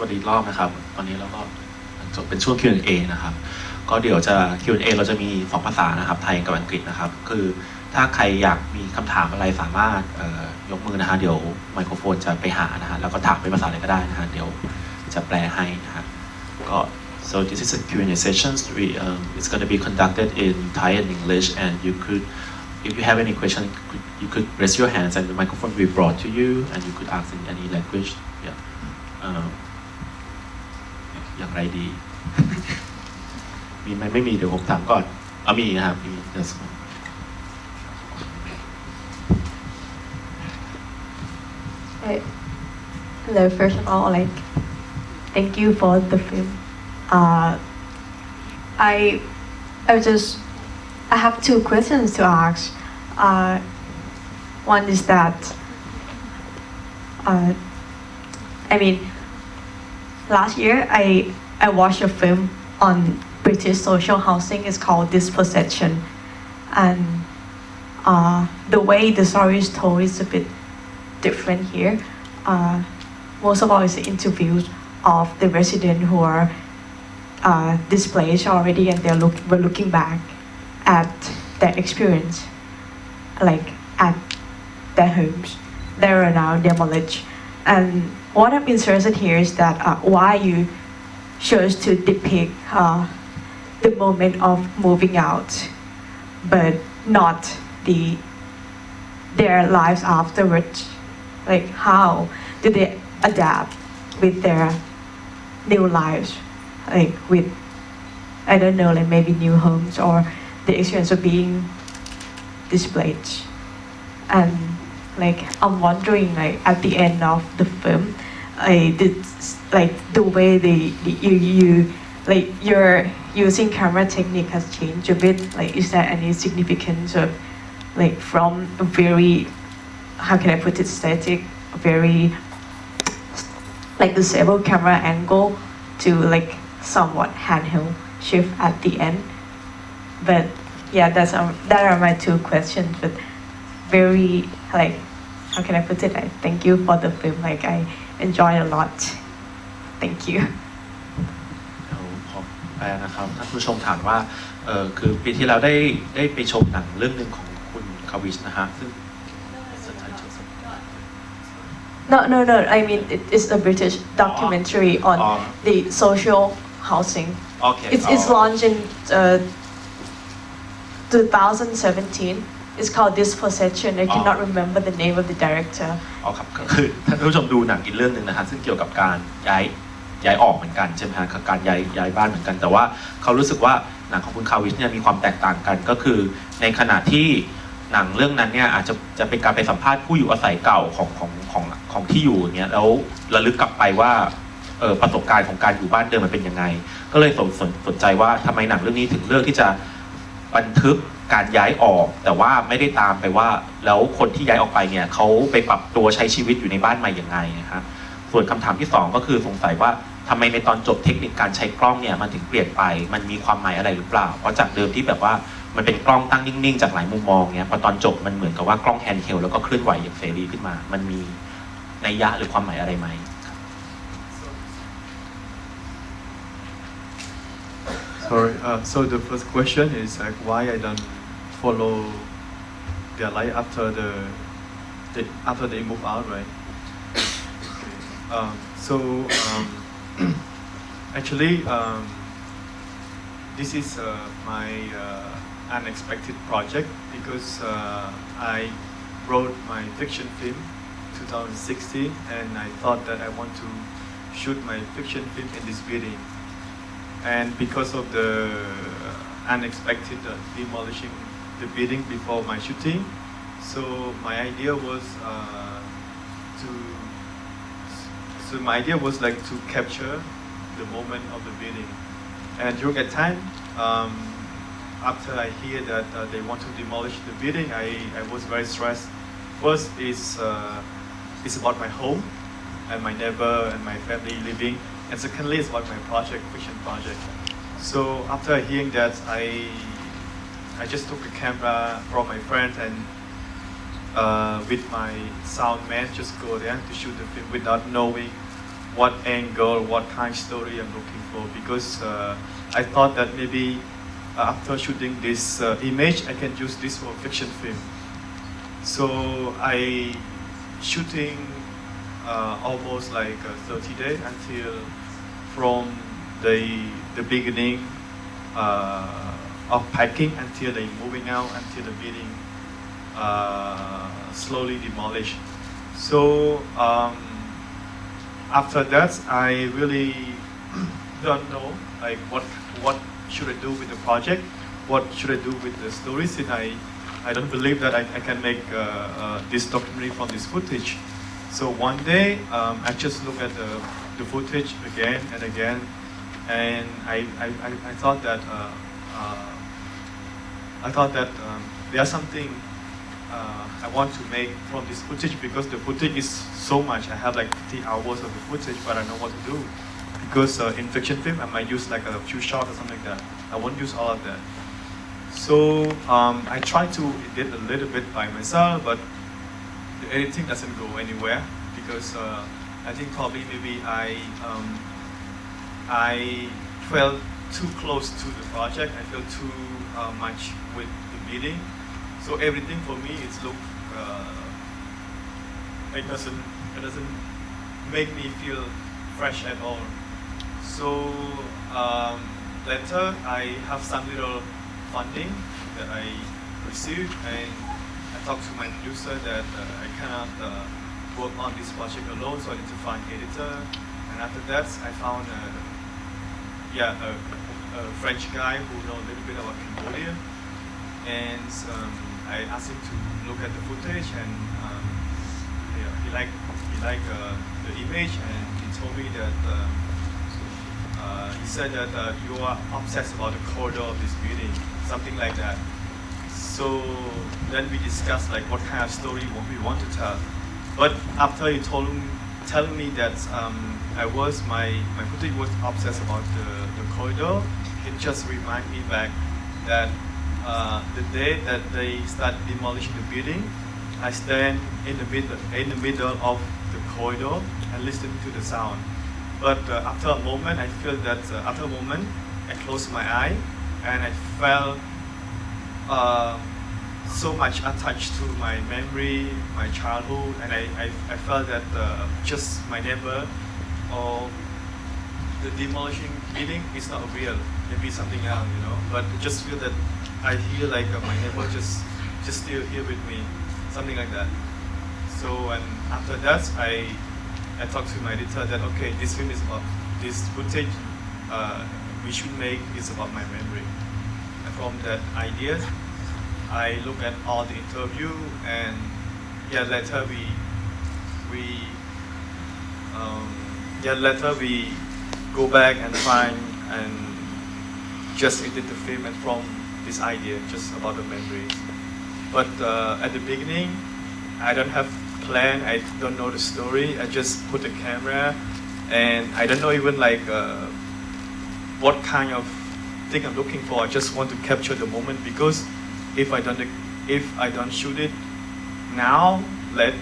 วัสดีรอบนะครับ ตอนนี้เราก็จบเป็นช่วง Q&A นะครับ ก็เดี๋ยวจะ Q&A เราจะมีสองภาษานะครับ ไทยกับอังกฤษนะครับ คือถ้าใครอยากมีคำถามอะไรสามารถยกมือนะฮะ เดี๋ยวไมโครโฟนจะไปหานะฮะ แล้วก็ถามเป็นภาษาอะไรก็ได้นะฮะ เดี๋ยวจะแปลให้นะฮะ ก็ so this is a Q&A session. we um, it's going to be conducted in Thai and English and you could if you have any question you could raise your hands and the microphone will be brought to you and you could ask in any language yeah um, อย่างไรดี มีไหมไม่มีเดี๋ยวผมถามก่อนเอามีนะครับมี yes. Uh, Hello, first of all, like, thank you for the film. Uh, I, I just, I have two questions to ask. Uh, one is that, uh, I mean, last year I, I watched a film on British social housing. It's called Dispossession, and uh, the way the story is told is a bit different here. Uh, most of all the interviews of the residents who are uh, displaced already and they're look, were looking back at their experience, like at their homes that are now demolished. And what I'm interested here is that uh, why you chose to depict uh, the moment of moving out, but not the their lives afterwards. Like how do they adapt with their new lives? Like with i don't know like maybe new homes or the experience of being displaced. And like i'm wondering like at the end of the film like the like the way they you you like your using camera technique has changed a bit. Like is there any significance of like from a very how can I put it static very like the stable camera angle to like somewhat handheld shift at the end? But yeah that's um, that are my two questions but very like how can I put it I thank you for the film like I enjoyed a lot thank you เดี๋ยวผมแปลนะครับท่านผู้ชมถามว่าเออคือปีที่แล้วได้ได้ไปชมหนังเรื่องหนึ่งของคุณคาวิชนะฮะซึ่ง no no no I mean it is a British documentary on Oh. the social housing โอเค It's, it's launched in uh, 2017. It's called Dispossession. I cannot remember the name of the director. อ๋อครับก็คือท่านผู้ชมดูหนังอีกเรื่องหนึ่งนะฮะซึ่งเกี่ยวกับการย้ายย้ายออกเหมือนกันใช่ไหมฮะกับการย้ายย้ายบ้านเหมือนกัน แต่ว่าเขารู้สึกว่าหนังของคุณคาวิชเนี่ยมีความแตกต่างกันก็คือ ในขณะที่หนังเรื่องนั้นเนี่ยอาจจะจะเป็นการไปสัมภาษณ์ผู้อยู่อาศัยเก่าของของของของที่อยู่อย่างเงี้ยแล้วระลึกกลับไปว่าเออประสบการณ์ของการอยู่บ้านเดิมมันเป็นยังไง ก็เลยสนสนสนใจว่าทำไมหนังเรื่องนี้ถึงเลือกที่จะบันทึก การย้ายออก แต่ว่าไม่ได้ตามไปว่า แล้วคนที่ย้ายออกไปเนี่ยเขาไปปรับตัวใช้ชีวิตอยู่ในบ้านใหม่ยังไงนะครับส่วนคำถามที่สองก็คือสงสัยว่าทำไมในตอนจบเทคนิคการใช้กล้องเนี่ยมันถึงเปลี่ยนไป มันมีความหมายอะไรหรือเปล่า เพราะจากเดิมที่แบบว่ามันเป็นกล้องตั้งนิ่งๆ จากหลายมุมมองเนี่ยพอตอนจบมันเหมือนกับว่ากล้องแฮนด์เฮลแล้วก็เคลื่อนไหวอย่างเสรีขึ้นมา มันมีนัยยะหรือความหมายอะไรไหม Sorry. Uh, so the first question is like why I don't follow their life after the, they, after they move out, right? Um, so um, actually, um, this is uh, my uh, unexpected project because uh, I wrote my fiction film 2016 and I thought that I want to shoot my fiction film in this building and because of the unexpected demolishing the building before my shooting so my idea was uh, to so my idea was like to capture the moment of the building and during that time um, after I hear that uh, they want to demolish the building I, I was very stressed first is uh, it's about my home and my neighbor and my family living. And secondly, it's about my project, fiction project. So after hearing that, I I just took a camera from my friend and uh, with my sound man just go there to shoot the film without knowing what angle, what kind of story I'm looking for because uh, I thought that maybe uh, after shooting this uh, image, I can use this for a fiction film. So I shooting uh, almost like uh, 30 days until from the the beginning uh, of packing until they moving out until the building uh, slowly demolished. So um, after that, I really don't know like what what should I do with the project, what should I do with the stories, and I I don't believe that I, I can make uh, uh, this documentary from this footage. So one day, um, I just look at the, the footage again and again, and I, I, I, I thought that uh, uh, I thought that um, there's something uh, I want to make from this footage because the footage is so much. I have like 50 hours of the footage, but I know what to do. Because uh, in fiction film, I might use like a few shots or something like that. I won't use all of that. So um, I try to edit a little bit by myself, but the editing doesn't go anywhere because uh, I think probably maybe I um, I felt too close to the project. I felt too uh, much with the meeting. So everything for me is look. Uh, it doesn't it doesn't make me feel fresh at all. So um, later I have some little funding that I received and I talked to my producer that uh, I cannot uh, work on this project alone, so I need to find editor. And after that, I found a, yeah a, a French guy who know a little bit about Cambodia, and um, I asked him to look at the footage, and um, he liked he liked uh, the image, and he told me that. Um, uh, he said that uh, you are obsessed about the corridor of this building, something like that. So then we discussed like what kind of story what we want to tell. But after he told telling me that um, I was my my footage was obsessed about the, the corridor, just remind me back that uh, the day that they start demolishing the building, I stand in the middle in the middle of the corridor and listen to the sound. But uh, after a moment, I feel that uh, after a moment, I closed my eye and I felt uh, so much attached to my memory, my childhood, and I, I, I felt that uh, just my neighbor or the demolishing building is not real. Maybe something else, you know. But I just feel that I feel like uh, my neighbor just just still here with me, something like that. So and after that, I I talked to my editor that okay, this film is about this footage uh, we should make is about my memory. And from that idea, I look at all the interview and yeah, later we we um, yeah later we go back and find and just edit the film and from this idea just about the memories. But uh, at the beginning, I don't have plan. I don't know the story. I just put the camera, and I don't know even like uh, what kind of thing I'm looking for. I just want to capture the moment because if I don't if I don't shoot it now, let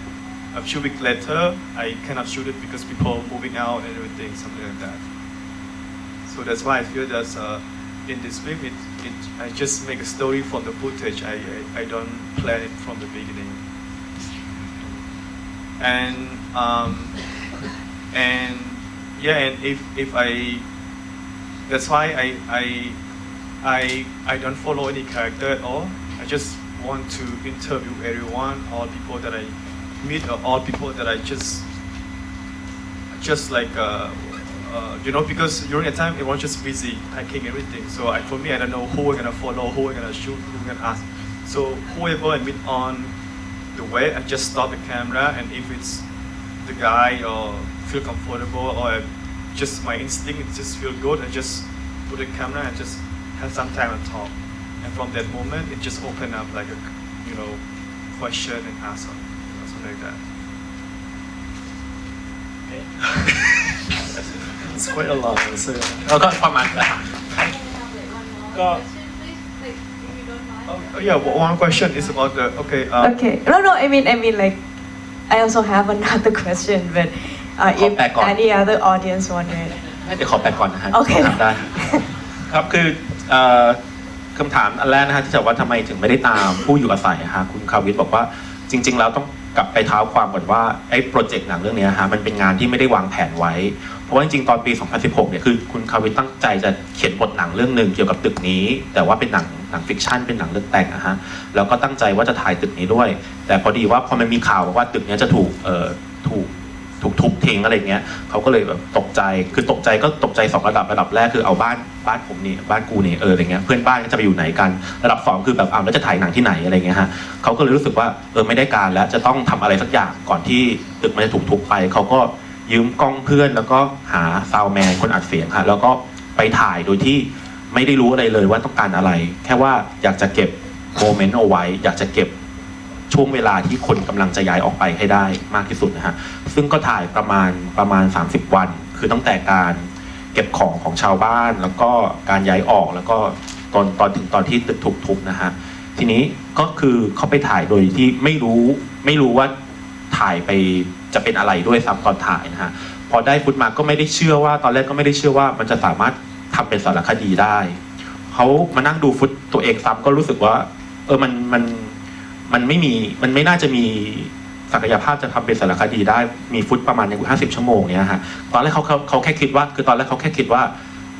a few weeks later, I cannot shoot it because people are moving out and everything, something like that. So that's why I feel that uh, in this film, it, it I just make a story from the footage. I, I, I don't plan it from the beginning and um, and yeah, and if if I that's why I I I I don't follow any character at all. I just want to interview everyone, all people that I meet, or all people that I just just like uh, uh, you know because during the time everyone's just busy packing everything. So I, for me, I don't know who we're gonna follow, who we're gonna shoot, who we're gonna ask. So whoever I meet on the way I just stop the camera and if it's the guy or feel comfortable or just my instinct it just feel good I just put the camera and just have some time and talk and from that moment it just opened up like a you know question and answer something like that it's quite a lot แล้วก็ประมาณนั้น Go. oh, yeah well, one question is about the okay uh, Okay. No, no. I mean, I mean, like, I also have another question, but uh, if ขอแปลก่อน any other audience wanted. เดี๋ยวขอแปลก่อนนะฮะโอเค ถามได้ ครับคือเอ่อคำถามอันแรกนะฮะที่จะว่าทำไมถึงไม่ได้ตามผู้อยู่อาศัยอะฮะคุณคาวิทบอกว่าจริง ๆ แล้วต้องกลับไปเท้าความก่อนว่าไอ้โปรเจกต์หนังเรื่องเนี้ยฮะมันเป็นงานที่ไม่ได้วางแผนไว้ เพราะว่าจริงๆ ตอนปี 2016 เนี่ย คือคุณคาวิตั้งใจจะเขียนบทหนังเรื่องหนึ่งเกี่ยวกับตึกนี้ แต่ว่าเป็นหนังหนังฟิกชันเป็นหนังเรื่องแต่งนะฮะ แล้วก็ตั้งใจว่าจะถ่ายตึกนี้ด้วย แต่พอดีว่าพอมันมีข่าวว่าตึกนี้จะถูกเอ่อถูกถูกทุบทิ้งอะไรเงี้ยเขาก็เลยแบบตกใจ คือตกใจก็ตกใจสองระดับ ระดับแรกคือเอาบ้านบ้านผมนี่บ้านกูนี่เอออะไรเงี้ย เพื่อนบ้านก็จะไปอยู่ไหนกัน ระดับสองคือแบบอ้าวแล้วจะถ่ายหนังที่ไหนอะไรเงี้ยฮะเขาก็เลยรู้สึกว่าเออไม่ได้การแล้วจะต้องทำอะไรสักอย่างก่อนที่ตึกมันจะถูกทุบไปเขาก็ ยืมกล้องเพื่อนแล้วก็หาซาวแมนคนอัดเสียงค่ะ แล้วก็ไปถ่ายโดยที่ไม่ได้รู้อะไรเลยว่าต้องการอะไร แค่ว่าอยากจะเก็บโมเมนต์เอาไว้ อยากจะเก็บช่วงเวลาที่คนกำลังจะย้ายออกไปให้ได้มากที่สุดนะฮะ ซึ่งก็ถ่ายประมาณประมาณ 30 วัน คือตั้งแต่การเก็บของของชาวบ้าน แล้วก็การย้ายออกแล้วก็ตอนตอนถึงตอนที่ตึกถูกทุบนะฮะ ทีนี้ก็คือเขาไปถ่ายโดยที่ไม่รู้ไม่รู้ว่า ถ่ายไปจะเป็นอะไรด้วยซ้ำตอนถ่ายนะฮะพอได้ฟุตมาก็ไม่ได้เชื่อว่า ตอนแรกก็ไม่ได้เชื่อว่ามันจะสามารถทำเป็นสารคดีได้เขามานั่งดูฟุตตัวเองซ้ำก็รู้สึกว่า เออมันมันมันไม่มีมันไม่น่าจะมีศักยภาพจะทำเป็นสารคดีได้มีฟุตประมาณอย่างห้าสิบชั่วโมงเนี้ยฮะตอนแรกเขาเขาเขาแค่คิดว่า คือตอนแรกเขาแค่คิดว่า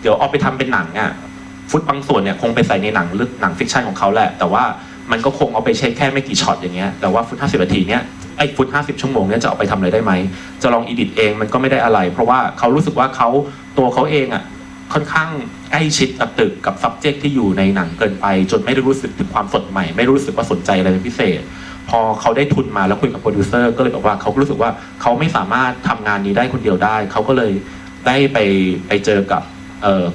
เดี๋ยวเอาไปทำเป็นหนังอะฟุตบางส่วนเนี่ยคงไปใส่ในหนังเรื่อหนังฟิกชันของเขาแหละ แต่ว่ามันก็คงเอาไปใช้แค่ไม่กี่ช็อตอย่างเงี้ยแต่ว่าฟุตห้าสิบนาทีเนี้ย ไอ้ฟุตห้าสิบชั่วโมงเนี้ยจะเอาไปทำอะไรได้ไหม จะลองอีดิทเองมันก็ไม่ได้อะไร เพราะว่าเขารู้สึกว่าเขาตัวเขาเองอะค่อนข้างใกล้ชิดกับตึกกับ subject ที่อยู่ในหนังเกินไป จนไม่ได้รู้สึกถึงความสดใหม่ ไม่รู้สึกว่าสนใจอะไรเป็นพิเศษ พอเขาได้ทุนมาแล้วคุยกับโปรดิวเซอร์ก็เลยบอกว่าเขารู้สึกว่าเขาไม่สามารถทำงานนี้ได้คนเดียวได้ เขาก็เลยได้ไปไปเจอกับ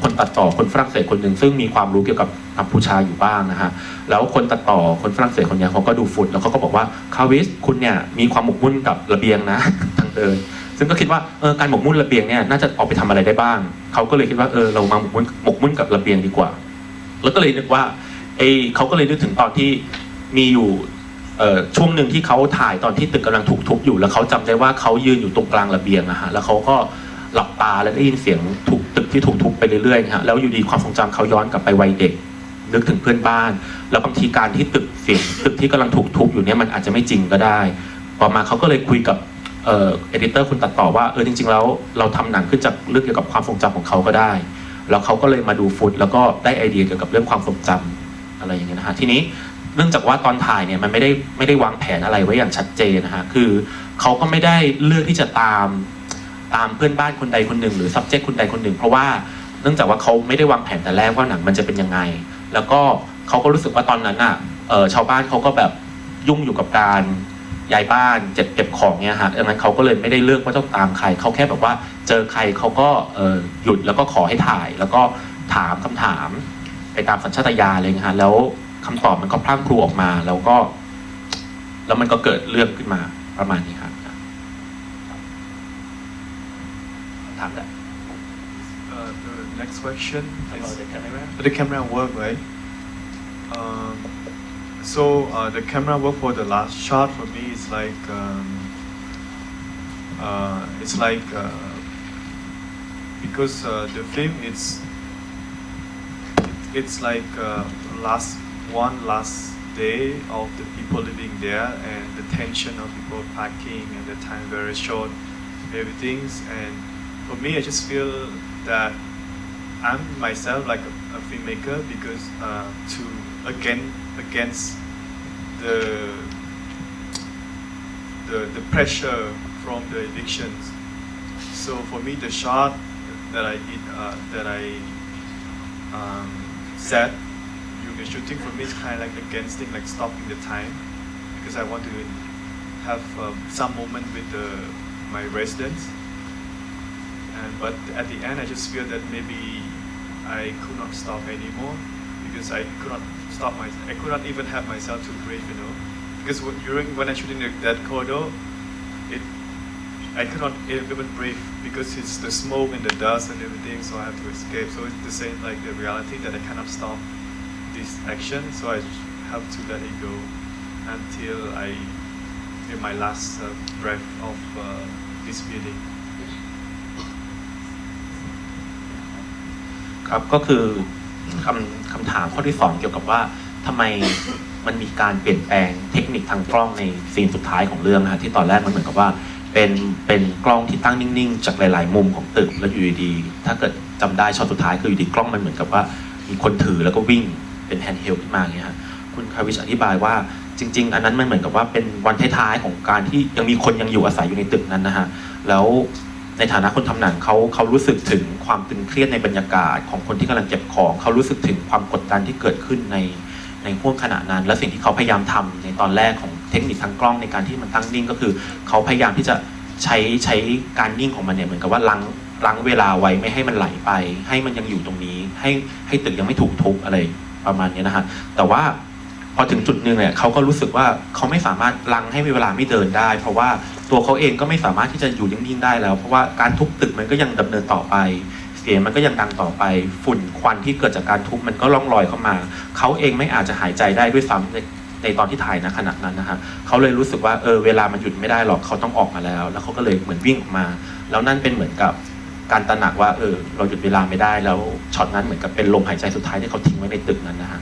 คนตัดต่อคนฝรั่งเศสคนหนึ่งซึ่งมีความรู้เกี่ยวกับกัมพูชาอยู่บ้างนะฮะแล้วคนตัดต่อคนฝรั่งเศสคนนี้เขาก็ดูฟุตแล้วเขาก็บอกว่าคาวิสคุณเนี่ยมีความหมกมุ่นกับระเบียงนะทางเดินซึ่งก็คิดว่าเออการหมกมุ่นระเบียงเนี่ยน่าจะออกไปทำอะไรได้บ้างเขาก็เลยคิดว่าเออเรามาหมกมุ่นหมกมุ่นกับระเบียงดีกว่า แล้วก็เลยนึกว่าไอเขาก็เลยนึกถึงตอนที่มีอยู่เอ่อช่วงหนึ่งที่เขาถ่ายตอนที่ตึกกำลังถูกทุบอยู่แล้วเขาจำได้ว่าเขายืนอยู่ตรงกลางระเบียงอะฮะแล้วเขาก็ หลับตาแล้วได้ยินเสียงถูกตึกที่ถูกทุบไปเรื่อยๆฮะแล้วอยู่ดีความทรงจำเขาย้อนกลับไปวัยเด็ก นึกถึงเพื่อนบ้าน แล้วบางทีการที่ตึกเสียงตึกที่กำลังถูกทุบอยู่เนี่ยมันอาจจะไม่จริงก็ได้ต่อมาเขาก็เลยคุยกับเอ่อเอดิเตอร์คุณตัดต่อว่าเออจริง ๆ แล้วเราทำหนังขึ้นจากเรื่องเกี่ยวกับความทรงจำของเขาก็ได้ แล้วเขาก็เลยมาดูฟุตแล้วก็ได้ไอเดียเกี่ยวกับเรื่องความทรงจำอะไรอย่างเงี้ยนะฮะทีนี้เนื่องจากว่าตอนถ่ายเนี่ยมันไม่ได้ไม่ได้วางแผนอะไรไว้อย่างชัดเจนนะฮะคือเขาก็ไม่ได้เลือกที่จะตาม ตามเพื่อนบ้านคนใดคนหนึ่ง หรือ subject คนใดคนหนึ่ง เพราะว่าเนื่องจากว่าเขาไม่ได้วางแผนแต่แรกว่าหนังมันจะเป็นยังไง แล้วก็เขาก็รู้สึกว่าตอนนั้นอะชาวบ้านเขาก็แบบยุ่งอยู่กับการย้ายบ้านเจ็บเก็บของเนี่ยฮะดังนั้นเขาก็เลยไม่ได้เลือกว่าต้องตามใครเขาแค่แบบว่าเจอใครเขาก็หยุดแล้วก็ขอให้ถ่าย แล้วก็ถามคำถาม ไปตามสัญชาตญาณเงี้ยฮะแล้วคำตอบมันก็พรั่งพรูออกมา แล้วก็ แล้วมันก็เกิดเรื่องขึ้นมาประมาณนี้ time that? Uh, the next question about the camera. The camera work, right? Um, so uh, the camera work for the last shot for me is like um, uh, it's like uh, because uh, the film it's it's like uh, last one last day of the people living there and the tension of people packing and the time very short everything's and for me I just feel that I'm myself like a, a filmmaker because uh, to again against the the the pressure from the evictions. So for me, the shot that I did uh, that I um, set during the shooting for me is kind of like against thing like stopping the time because I want to have um, some moment with the, my residents. And but at the end, I just feel that maybe I could not stop anymore because I could not stop my. I could not even have myself to breathe, you know, because when- during when I shooting that corridor, it I could not even breathe because it's the smoke and the dust and everything. So I have to escape. So it's the same like the reality that I cannot stop this action. So I have to let it go until I get my last uh, breath of uh, this building. ครับ ก็คือคำคำถามข้อที่สองเกี่ยวกับว่าทำไมมันมีการเปลี่ยนแปลงเทคนิคทางกล้องในซีนสุดท้ายของเรื่องนะฮะที่ตอนแรกมันเหมือนกับว่า เป็นเป็นกล้องที่ตั้งนิ่งๆ จากหลาย ๆ มุมของตึกแล้วอยู่ดีๆถ้าเกิดจำได้ช็อตสุดท้ายคืออยู่ดีกล้องมันเหมือนกับว่า มีคนถือแล้วก็วิ่งเป็นแฮนด์เฮลขึ้นมาอย่างเงี้ยฮะคุณคาวิชอธิบายว่าจริง ๆ อันนั้นมันเหมือนกับว่าเป็นวันท้ายๆของการที่ยังมีคนยังอยู่อาศัยอยู่ในตึกนั้นนะฮะแล้ว ในฐานะคนทำหนังเขาเขารู้สึกถึงความตึงเครียดในบรรยากาศของคนที่กำลังเก็บของ เขารู้สึกถึงความกดดันที่เกิดขึ้นในในห่วงขณะนั้น และสิ่งที่เขาพยายามทำในตอนแรกของเทคนิคทางกล้องในการที่มันตั้งนิ่งก็คือ เขาพยายามที่จะใช้ใช้การนิ่งของมันเนี่ยเหมือนกับว่าลังลังเวลาไว้ไม่ให้มันไหลไป ให้มันยังอยู่ตรงนี้ ให้ให้ตึกยังไม่ถูกทุบอะไรประมาณนี้นะฮะแต่ว่า พอถึงจุดหนึ่งเนี่ยเขาก็รู้สึกว่าเขาไม่สามารถลังให้เวลาไม่เดินได้ เพราะว่าตัวเขาเองก็ไม่สามารถที่จะอยู่นิ่งๆได้แล้ว เพราะว่าการทุบตึกมันก็ยังดำเนินต่อไป เสียงมันก็ยังดังต่อไป ฝุ่นควันที่เกิดจากการทุบมันก็ล่องลอยเข้ามา เขาเองไม่อาจจะหายใจได้ด้วยซ้ำในในตอนที่ถ่ายนะขณะนั้นนะฮะเขาเลยรู้สึกว่าเออเวลามันหยุดไม่ได้หรอกเขาต้องออกมาแล้ว แล้วเขาก็เลยเหมือนวิ่งออกมา แล้วนั่นเป็นเหมือนกับการตระหนักว่าเออเราหยุดเวลาไม่ได้แล้วช็อตนั้นเหมือนกับเป็นลมหายใจสุดท้ายที่เขาทิ้งไว้ในตึกนั้นนะฮะ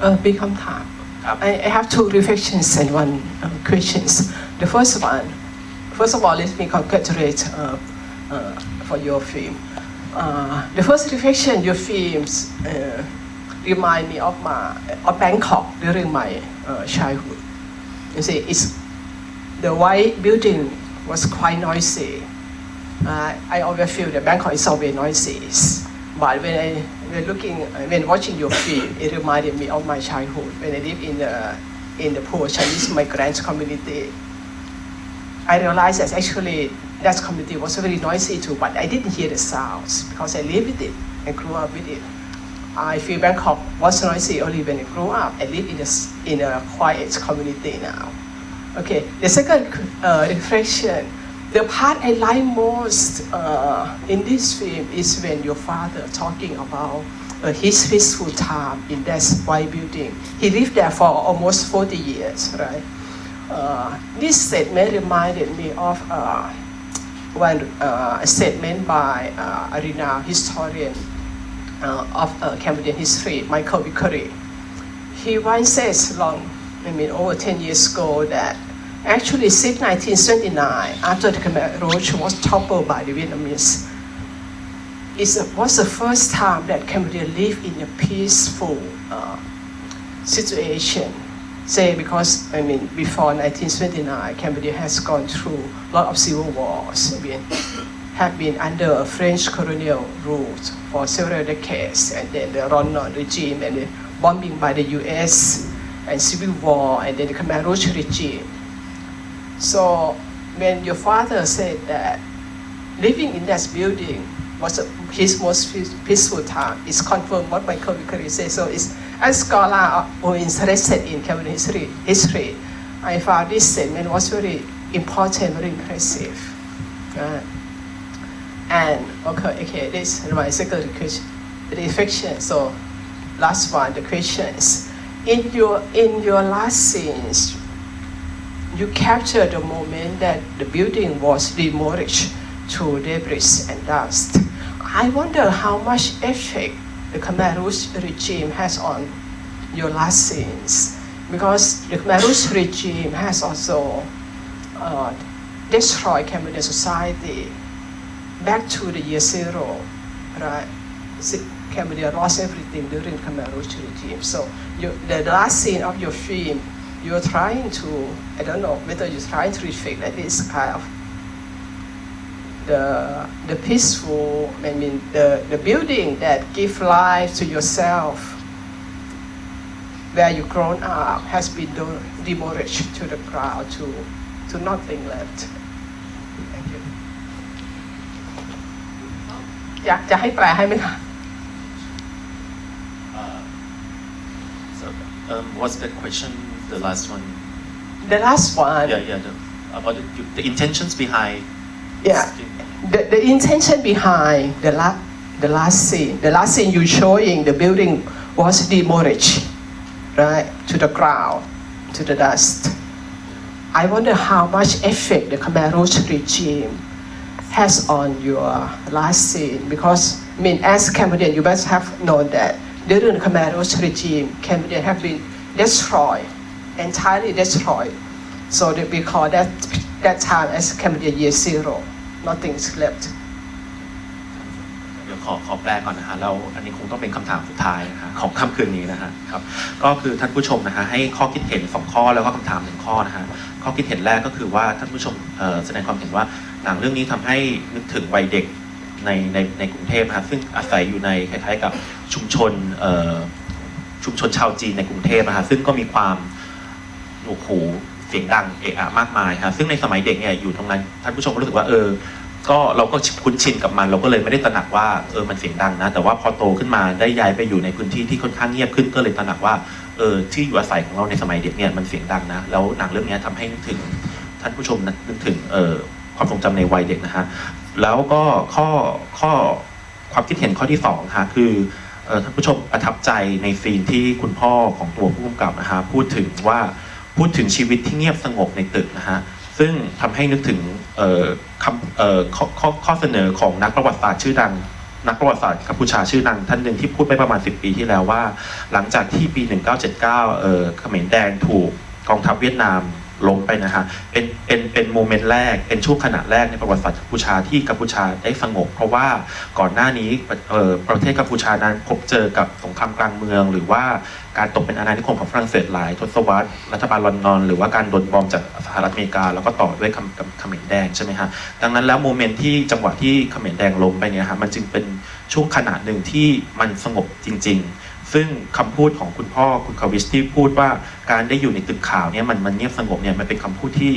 เออมีคำถาม ครับ I, I have two reflections and one uh, questions. The first one, first of all, let me congratulate uh, uh, for your film. Uh, the first reflection, your films uh, remind me of my of Bangkok during my uh, childhood. You see, it's the white building was quite noisy. Uh, I always feel that Bangkok is always noisy. But when I when looking when watching your film, it reminded me of my childhood when I lived in the in the poor Chinese migrant community. I realized that actually that community was very noisy too, but I didn't hear the sounds because I lived with it and grew up with it. I feel Bangkok was noisy only when I grew up. I live in a, in a quiet community now. Okay, the second uh, reflection, the part I like most uh, in this film is when your father talking about uh, his peaceful time in that white building. He lived there for almost 40 years, right? Uh, this statement reminded me of uh, one uh, statement by uh, a renowned historian uh, of uh, Cambodian history, Michael Vickery. He once says long, I mean over 10 years ago that actually since 1979, after the Khmer Rouge was toppled by the Vietnamese, it was the first time that Cambodia lived in a peaceful uh, situation. Say because I mean before 1979, Cambodia has gone through a lot of civil wars. I mean, have been under French colonial rule for several decades, and then the Lon Nol regime and the bombing by the U.S. and civil war, and then the Khmer Rouge regime. So when your father said that living in that building was his most peaceful time, it's confirmed what Michael Vickery said. So it's as scholar who is interested in Cambodian history, history, I found this statement was very important, very impressive. Uh, and okay, okay, this is my second question, reflection. So last one, the questions. In your in your last scenes, you captured the moment that the building was demolished to debris and dust. I wonder how much effect the Khmer Rouge regime has on your last scenes, because the Khmer Rouge regime has also uh, destroyed Cambodian society back to the year zero, right? Cambodia lost everything during Khmer Rouge regime. So you, the last scene of your film, you're trying to, I don't know whether you're trying to reflect that this kind of the, the peaceful, I mean, the, the building that give life to yourself, where you grown up, has been do- demolished to the ground, to, to nothing left. Thank you. อยากจะให้แปลให้ไหมคะ Um, what's the question? The last one. The last one, Yeah, yeah. The, about the, the intentions behind. yeah, the, the intention behind the, la- the last scene, the last scene you showing the building was demolished, right, to the ground, to the dust. I wonder how much effect the Khmer Rouge regime has on your last scene? Because I mean, as Cambodian, you must have known that during the Khmer regime, Cambodia have been destroyed, entirely destroyed. So that we call that that time as Cambodia year zero. Nothing's left. เดี๋ยวขอขอแปลก่อนนะฮะแล้วอันนี้คงต้องเป็นคำถามสุดท้ายนะฮะของค่ำคืนนี้นะฮะครับก็คือท่านผู้ชมนะฮะให้ข้อคิดเห็นสองข้อแล้วก็คำถามหนึ่งข้อนะฮะข้อคิดเห็นแรกก็คือว่าท่านผู้ชมแสดงความเห็นว่าหนังเรื่องนี้ทำให้นึกถึงวัยเด็ก ในในในกรุงเทพนะซึ่งอาศัยอยู่ในคล้ายๆกับชุมชนชุมชนชาวจีนในกรุงเทพนะฮะซึ่งก็มีความโอ้โหเสียงดังเอะอะมากมายครับซึ่งในสมัยเด็กเนี่ยอยู่ตรงนั้นท่านผู้ชมก็รู้สึกว่าเออ ก็เราก็คุ้นชินกับมัน เราก็เลยไม่ได้ตระหนักว่าเออมันเสียงดังนะ แต่ว่าพอโตขึ้นมาได้ย้ายไปอยู่ในพื้นที่ที่ค่อนข้างเงียบขึ้นก็เลยตระหนักว่าเออที่อยู่อาศัยของเราในสมัยเด็กเนี่ยมันเสียงดังนะแล้วหนังเรื่องนี้ทำให้นึกถึงท่านผู้ชมนึกถึงเออความทรงจำในวัยเด็กนะฮะ แล้วก็ข้อข้อความคิดเห็นข้อที่สองฮะคือท่านผู้ชมประทับใจในซีนที่คุณพ่อของตัวผู้กำกับนะฮะพูดถึงว่าพูดถึงชีวิตที่เงียบสงบในตึกนะฮะซึ่งทำให้นึกถึงคำข้อข้อข้อเสนอของนักประวัติศาสตร์ชื่อดังนักประวัติศาสตร์กัมพูชาชื่อดังท่านหนึ่งที่พูดไปประมาณ 10 ปีที่แล้วว่า หลังจากที่ปี 1979เออเขมรแดงถูกกองทัพเวียดนาม ล้มไปนะฮะเป็นเป็นเป็นโมเมนต์แรกเป็นช่วงขณะแรกในประวัติศาสตร์กัมพูชาที่กัมพูชาได้สงบ เพราะว่าก่อนหน้านี้เอ่อประเทศกัมพูชานั้นพบเจอกับสงครามกลางเมือง หรือว่าการตกเป็นอาณานิคมของฝรั่งเศสหลายทศวรรษรัฐบาลลอนดอนหรือว่าการโดนบอมจากสหรัฐอเมริกา แล้วก็ต่อด้วยคำเขมรแดงใช่ไหมฮะดังนั้นแล้วโมเมนต์ที่จังหวะที่เขมรแดงล้มไปเนี่ยฮะมันจึงเป็นช่วงขนาดหนึ่งที่มันสงบจริง ๆ ซึ่งคำพูดของคุณพ่อคุณคาวิสที่พูดว่าการได้อยู่ในตึกขาวเนี่ยมันมันเงียบสงบเนี่ยมันเป็นคำพูดที่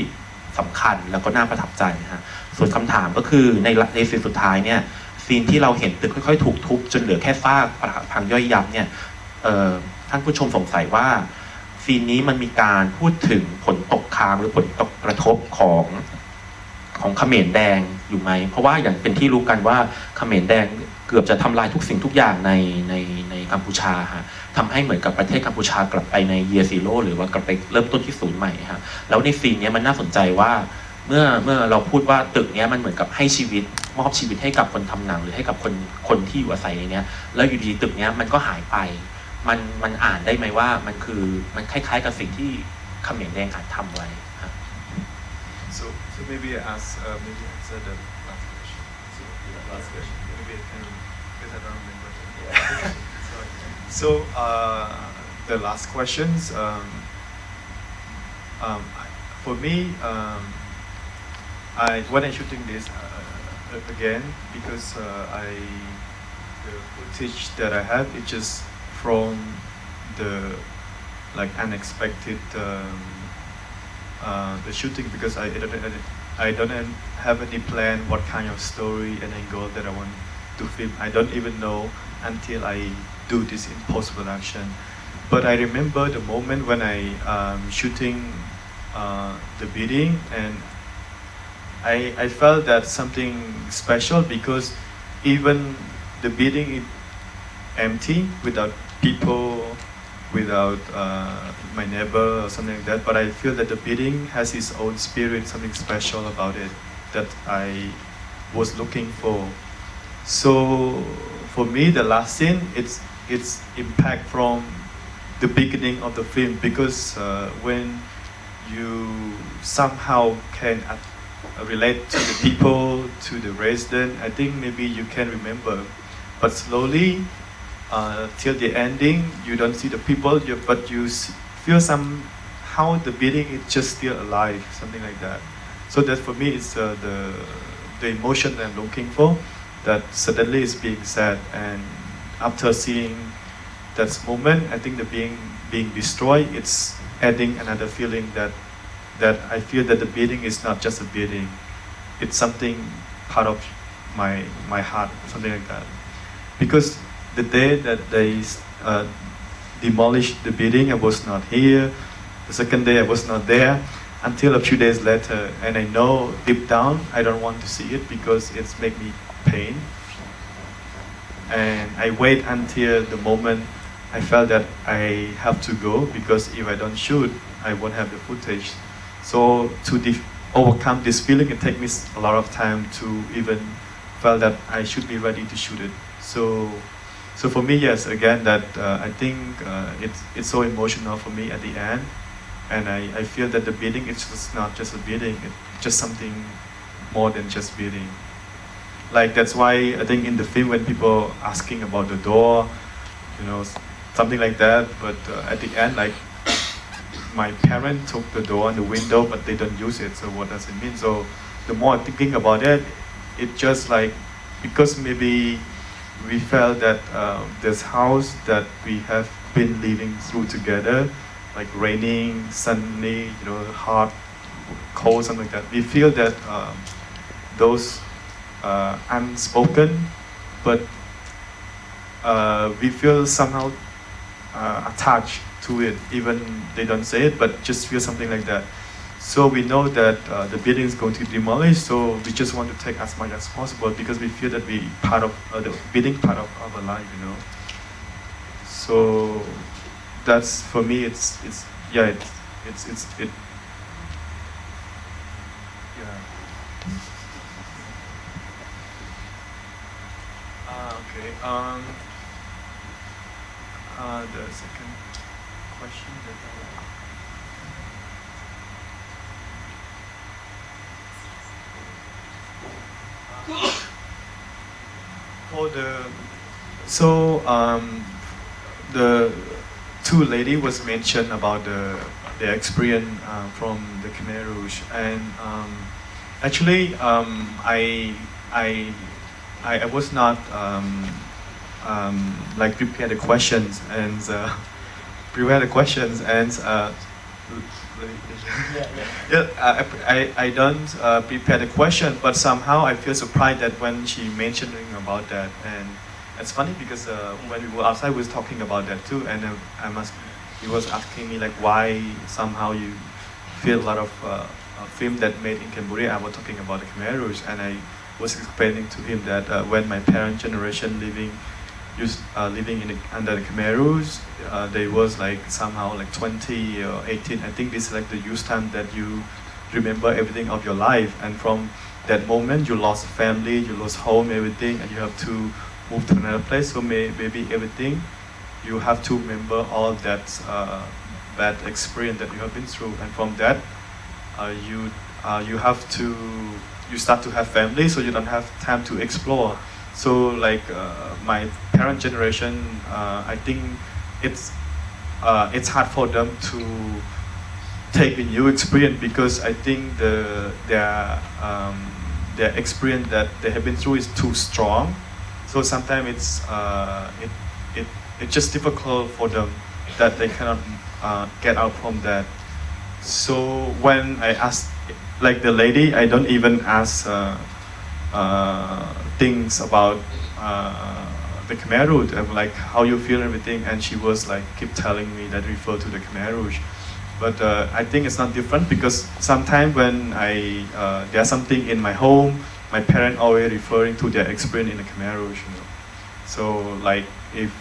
สำคัญแล้วก็น่าประทับใจนะฮะส่วนคำถามก็คือในในซีนสุดท้ายเนี่ยซีนที่เราเห็นตึกค่อยๆ ถูกทุบจนเหลือแค่ซากปรักพังย่อยยับเนี่ยท่านผู้ชมสงสัยว่าซีนนี้มันมีการพูดถึงผลตกค้างหรือผลตกกระทบของของเขมรแดงอยู่ไหม เพราะว่าอย่างเป็นที่รู้กันว่าเขมรแดง เกือบจะทำลายทุกสิ่งทุกอย่างในในในกัมพูชาฮะทำให้เหมือนกับประเทศกัมพูชากลับไปในเย r ซีโร่หรือว่ากลับไปเริ่มต้นที่ศูนย์ใหม่ฮะแล้วในซีนนี้มันน่าสนใจว่าเมื่อเมื่อเราพูดว่าตึกนี้มันเหมือนกับให้ชีวิตมอบชีวิตให้กับคนทำหนังหรือให้กับคนคนที่อยู่อาศัยในนี้แล้วอยู่ดีตึกนี้มันก็หายไป มันมันอ่านได้ไหมว่ามันคือมันคล้ายๆกับสิ่งที่เขมรแดงอาจทำไว้ฮะ So, so maybe ask, uh, maybe answer the last question. So, yeah, last question. Maybe I can, because I don't remember. So, uh, the last questions. Um, um, for me, um, I when I'm shooting this uh, again because uh, I the footage that I have is just from the like unexpected. Um, uh, the shooting because I, I don't I don't have any plan what kind of story and angle that I want to film. I don't even know until I do this in post production. But I remember the moment when I um, shooting uh, the beating and I, I felt that something special because even the building is empty without people, without uh, my neighbor or something like that. But I feel that the building has its own spirit, something special about it that I was looking for. So for me, the last scene, it's its impact from the beginning of the film because uh, when you somehow can relate to the people, to the resident, I think maybe you can remember. But slowly, uh, till the ending, you don't see the people, you, but you feel somehow the building is just still alive, something like that. So that for me, it's uh, the the emotion I'm looking for. That suddenly is being said, and after seeing that moment, I think the being being destroyed, it's adding another feeling that that I feel that the building is not just a building, it's something part of my my heart, something like that. Because the day that they uh, demolished the building, I was not here. The second day, I was not there until a few days later, and I know deep down I don't want to see it because it's make me pain. And I wait until the moment I felt that I have to go because if I don't shoot, I won't have the footage. So to def- overcome this feeling. It takes me a lot of time to even feel that I should be ready to shoot it. So, so for me, yes, again, that uh, I think uh, it's it's so emotional for me at the end, and I, I feel that the beating it's just not just a beating, it's just something more than just beating. Like that's why I think in the film when people asking about the door, you know, something like that. But uh, at the end, like my parent took the door and the window, but they don't use it. So what does it mean? So the more I'm thinking about it, it just like because maybe we felt that uh, this house that we have been living through together, like raining, sunny, you know, hot, cold, something like that. We feel that um, those uh, unspoken, but uh, we feel somehow uh, attached to it, even they don't say it, but just feel something like that. So we know that uh, the building is going to demolish, so we just want to take as much as possible because we feel that we part of uh, the building part of our life, you know. So that's for me. It's it's yeah. It's it's it's it. Yeah. Ah, okay. Um. Uh, the second question that I. Oh, the so um, the two lady was mentioned about the the experience uh, from the Khmer Rouge, and um, actually um, I I I, I was not um, um, like prepare the questions and uh, prepare the questions and uh, yeah, I, I, I don't uh, prepare the question, but somehow I feel surprised that when she mentioning about that, and it's funny because uh, when we were outside, we was talking about that too, and uh, I must, he was asking me like why somehow you feel a lot of uh, uh, film that made in Cambodia. I was talking about the Khmer Rouge, and I was explaining to him that uh, when my parent generation living used uh, living in the, under the Khmer Rouge, uh, they was like somehow like 20 or 18. I think this is like the youth time that you remember everything of your life, and from that moment you lost family, you lost home, everything, and you have to move to another place. So may, maybe everything you have to remember all that uh, bad experience that you have been through, and from that uh, you uh, you have to you start to have family, so you don't have time to explore. So like uh, my parent generation, uh, I think it's uh, it's hard for them to take a new experience because I think the their um, their experience that they have been through is too strong. So sometimes it's uh, it, it it's just difficult for them that they cannot uh, get out from that. So when I ask, like the lady, I don't even ask uh, uh, things about uh, the Khmer Rouge, I'm like how you feel everything, and she was like keep telling me that refer to the Khmer Rouge. But uh, I think it's not different because sometimes when I uh, there's something in my home, my parent always referring to their experience in the Khmer Rouge. You know? So like if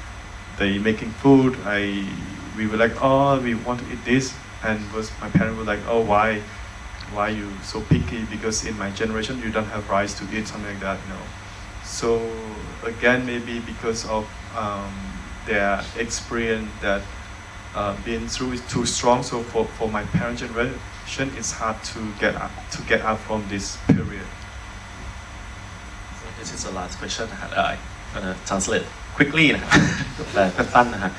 they making food, I we were like, oh, we want to eat this, and was my parent was like, oh, why, why you so picky? Because in my generation, you don't have rice to eat, something like that, you know. So again, maybe because of um, their experience that uh, being through is too strong. So for, for my parent generation, it's hard to get up, to get out from this period. So this is the last question นะฮะ I gonna translate quickly นะครับ แปลสั้นๆนะฮะ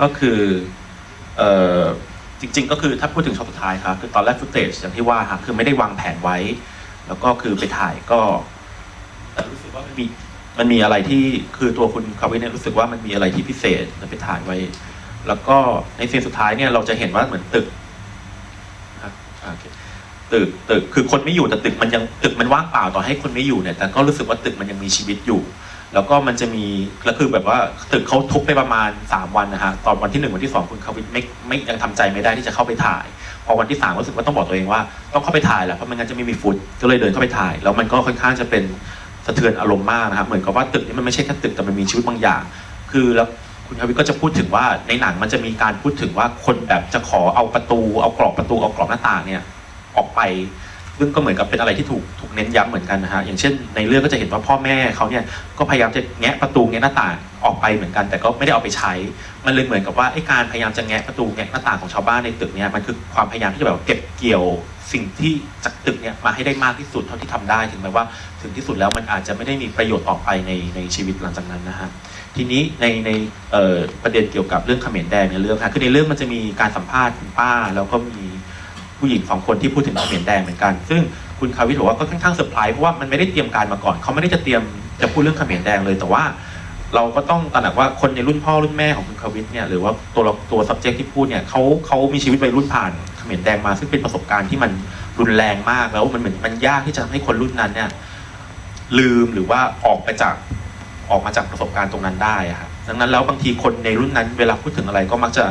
ก็คือเอ่อ จริง ๆ ก็คือถ้าพูดถึงช็อตสุดท้ายครับคือตอนแรกฟุตเทจอย่างที่ว่าครับคือไม่ได้วางแผนไว้ แล้วก็คือไปถ่ายก็แต่รู้สึกว่ามันมีมันมีอะไรที่คือตัวคุณคาวินเนี่ยรู้สึกว่ามันมีอะไรที่พิเศษแล้วไปถ่ายไว้ แล้วก็ในซีนสุดท้ายเนี่ยเราจะเห็นว่าเหมือนตึกนะครับอ่าโอเคตึกตึกคือคนไม่อยู่แต่ตึกมันยังตึกมันว่างเปล่าต่อให้คนไม่อยู่เนี่ยแต่ก็รู้สึกว่าตึกมันยังมีชีวิตอยู่ แล้วก็มันจะมีแล้วคือแบบว่าตึกเขาทุบไปประมาณ 3 วันนะฮะตอนวันที่ 1 วันที่ 2 คุณเขาไม่ไม่ยังทำใจไม่ได้ที่จะเข้าไปถ่าย พอวันที่3รู้สึกว่าต้องบอกตัวเองว่าต้องเข้าไปถ่ายแหละเพราะไม่งั้นจะไม่มีฟุตก็เลยเดินเข้าไปถ่าย แล้วมันก็ค่อนข้างจะเป็นสะเทือนอารมณ์มากนะครับเหมือนกับว่าตึกนี้มันไม่ใช่แค่ตึกแต่มันมีชีวิตบางอย่าง คือแล้วคุณคาวิก็จะพูดถึงว่าในหนังมันจะมีการพูดถึงว่าคนแบบจะขอเอาประตูเอากรอบประตูเอากรอบหน้าต่างเนี่ยออกไป ซึ่งก็เหมือนกับเป็นอะไรที่ถูกถูกเน้นย้ำเหมือนกันนะฮะอย่างเช่น ในเรื่องก็จะเห็นว่าพ่อแม่เขาเนี่ยก็พยายามจะแงะประตูแงะหน้าต่างออกไปเหมือนกัน แต่ก็ไม่ได้เอาไปใช้ มันเลยเหมือนกับว่าไอ้การพยายามจะแงะประตูแงะหน้าต่างของชาวบ้านในตึกเนี่ยมันคือความพยายามที่จะแบบเก็บเกี่ยวสิ่งที่จากตึกเนี่ยมาให้ได้มากที่สุดเท่าที่ทำได้ถึงแม้ว่า ถึงที่สุดแล้วมันอาจจะไม่ได้มีประโยชน์ต่อไปในในชีวิตหลังจากนั้นนะฮะทีนี้ในในประเด็นเกี่ยวกับเรื่องขมรแดงในเรื่องค่ะคือในเรื่องมันจะมีการสัมภาษณ์คุณป้าแล้วก็มี ผู้หญิงสองคนที่พูดถึงเขมรแดงเหมือนกัน ซึ่งคุณคาวิทบอกว่าก็ค่อนข้างเซอร์ไพรส์เพราะว่ามันไม่ได้เตรียมการมาก่อน เขาไม่ได้จะเตรียมจะพูดเรื่องเขมรแดงเลยแต่ว่า เราก็ต้องตระหนักว่าคนในรุ่นพ่อรุ่นแม่ของคุณคาวิทเนี่ยหรือว่าตัวตัว subject ที่พูดเนี่ยเขาเขามีชีวิตวัยรุ่นผ่านเขมรแดงมา ซึ่งเป็นประสบการณ์ที่มันรุนแรงมากแล้วมันเหมือนมันยากที่จะทำให้คนรุ่นนั้นเนี่ยลืมหรือว่าออกไปจากออกมาจากประสบการณ์ตรงนั้นได้ครับดังนั้นแล้วบางทีคนในรุ่นนั้นเวลาพูดถึงอะไรก็มักจะ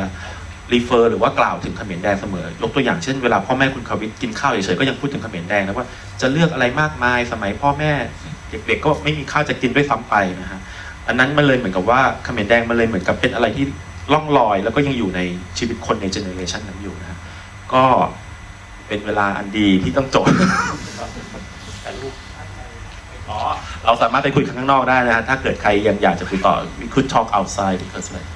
รีเฟอร์หรือว่ากล่าวถึงเขมรแดงเสมอ ยกตัวอย่างเช่นเวลาพ่อแม่คุณคาวิทกินข้าวเฉยๆก็ยังพูดถึงเขมรแดงนะว่าจะเลือกอะไรมากมายสมัยพ่อแม่เด็กๆก็ไม่มีข้าวจะกินด้วยซ้ำไปนะฮะอันนั้นมันเลยเหมือนกับว่าเขมรแดงมันเลยเหมือนกับเป็นอะไรที่ล่องลอย แล้วก็ยังอยู่ในชีวิตคนในเจเนอเรชันนั้นอยู่นะฮะก็เป็นเวลาอันดีที่ต้องจบอ๋อเราสามารถไปคุยข้างนอกได้นะฮะถ้าเกิดใครยังอยากจะคุยต่อ we could talk outside because like